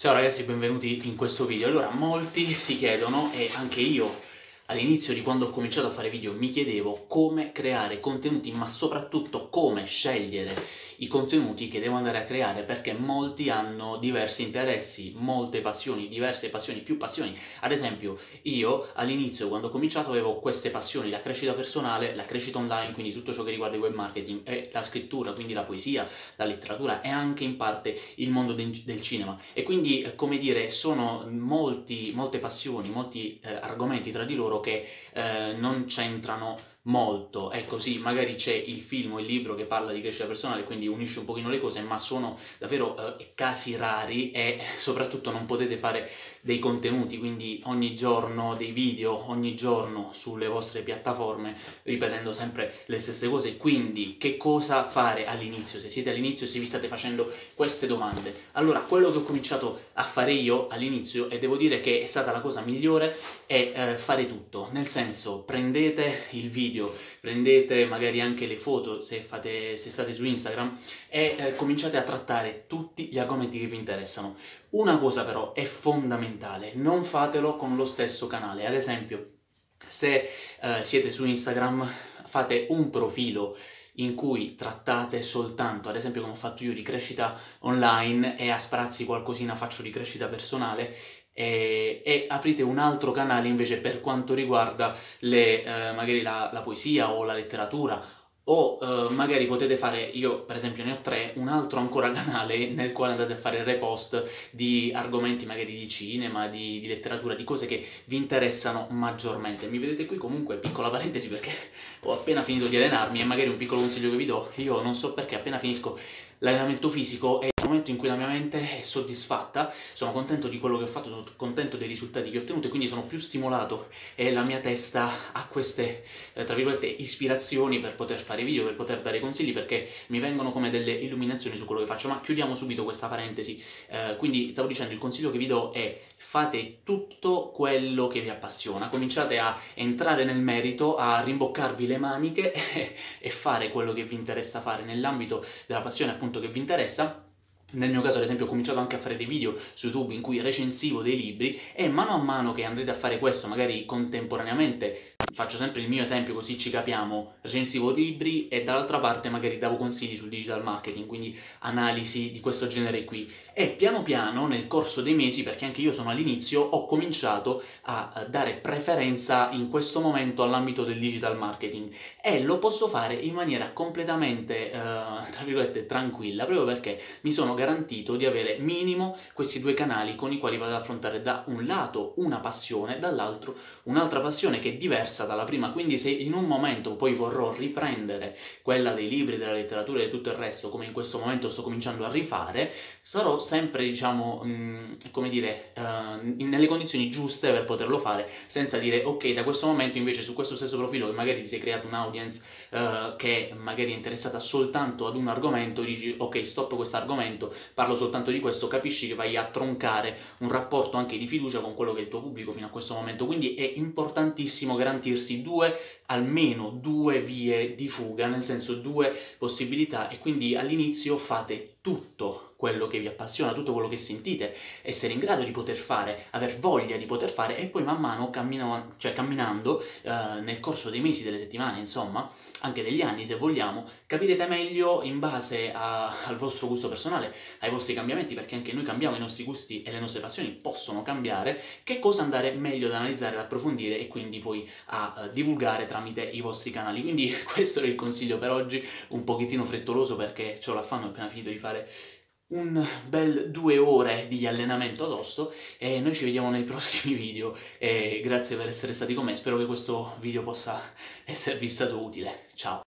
Ciao ragazzi, benvenuti in questo video. Allora, molti si chiedono, e anche io all'inizio di quando ho cominciato a fare video mi chiedevo come creare contenuti, ma soprattutto come scegliere i contenuti che devo andare a creare perché molti hanno diversi interessi, molte passioni, diverse passioni, più passioni. Ad esempio, io all'inizio quando ho cominciato avevo queste passioni, la crescita personale, la crescita online, quindi tutto ciò che riguarda il web marketing e la scrittura, quindi la poesia, la letteratura e anche in parte il mondo del, del cinema. E quindi, come dire, sono molti, molte passioni, molti eh, argomenti tra di loro che eh, non c'entrano molto, è così, magari c'è il film o il libro che parla di crescita personale, quindi unisce un pochino le cose, ma sono davvero eh, casi rari e soprattutto non potete fare dei contenuti, quindi ogni giorno dei video, ogni giorno sulle vostre piattaforme, ripetendo sempre le stesse cose, quindi che cosa fare all'inizio, se siete all'inizio e se vi state facendo queste domande. Allora, quello che ho cominciato a fare io all'inizio, e devo dire che è stata la cosa migliore, è eh, fare tutto, nel senso prendete il video, prendete magari anche le foto se, fate, se state su Instagram e eh, cominciate a trattare tutti gli argomenti che vi interessano. Una cosa però è fondamentale, non fatelo con lo stesso canale, ad esempio se eh, siete su Instagram fate un profilo in cui trattate soltanto, ad esempio come ho fatto io di crescita online e a sprazzi qualcosina faccio di crescita personale, e, e, aprite un altro canale invece per quanto riguarda le, eh, magari la, la, poesia o la letteratura o eh, magari potete fare, io per esempio ne ho tre, un altro ancora canale nel quale andate a fare repost di argomenti magari di cinema, di, di letteratura, di cose che vi interessano maggiormente. Mi vedete qui comunque, piccola parentesi perché ho appena finito di allenarmi e magari un piccolo consiglio che vi do, io non so perché appena finisco l'allenamento fisico è il momento in cui la mia mente è soddisfatta, sono contento di quello che ho fatto, sono contento dei risultati che ho ottenuto e quindi sono più stimolato e la mia testa ha queste, eh, tra virgolette, ispirazioni per poter fare video, per poter dare consigli perché mi vengono come delle illuminazioni su quello che faccio, ma chiudiamo subito questa parentesi. Eh, quindi stavo dicendo, il consiglio che vi do è fate tutto quello che vi appassiona, cominciate a entrare nel merito, a rimboccarvi le maniche e fare quello che vi interessa fare nell'ambito della passione appunto che vi interessa nel mio caso, ad esempio, ho cominciato anche a fare dei video su YouTube in cui recensivo dei libri e mano a mano che andrete a fare questo, magari contemporaneamente, faccio sempre il mio esempio così ci capiamo, recensivo dei libri e dall'altra parte magari davo consigli sul digital marketing, quindi analisi di questo genere qui. E piano piano, nel corso dei mesi, perché anche io sono all'inizio, ho cominciato a dare preferenza in questo momento all'ambito del digital marketing e lo posso fare in maniera completamente, eh, tra virgolette, tranquilla, proprio perché mi sono garantito di avere minimo questi due canali con i quali vado ad affrontare da un lato una passione, dall'altro un'altra passione che è diversa dalla prima, quindi se in un momento poi vorrò riprendere quella dei libri, della letteratura e di tutto il resto, come in questo momento sto cominciando a rifare, sarò sempre, diciamo, mh, mm, come dire, uh, nelle condizioni giuste per poterlo fare, senza dire ok, da questo momento invece su questo stesso profilo che magari ti sei creato un'audience uh, che magari è interessata soltanto ad un argomento, dici ok, stop questo argomento, parlo soltanto di questo, capisci che vai a troncare un rapporto anche di fiducia con quello che è il tuo pubblico fino a questo momento. Quindi è importantissimo garantirsi due, almeno due vie di fuga, nel senso due possibilità e quindi all'inizio fate tutto quello che vi appassiona, tutto quello che sentite, essere in grado di poter fare, aver voglia di poter fare e poi man mano cammino, cioè camminando eh, nel corso dei mesi, delle settimane, insomma, anche degli anni se vogliamo, capirete meglio in base a, al vostro gusto personale, ai vostri cambiamenti, perché anche noi cambiamo, i nostri gusti e le nostre passioni possono cambiare, che cosa andare meglio ad analizzare, ad approfondire e quindi poi a uh, divulgare tramite i vostri canali. Quindi questo è il consiglio per oggi, un pochettino frettoloso perché ce l'affanno appena finito di fare un bel due ore di allenamento addosso e noi ci vediamo nei prossimi video e grazie per essere stati con me, spero che questo video possa esservi stato utile, ciao!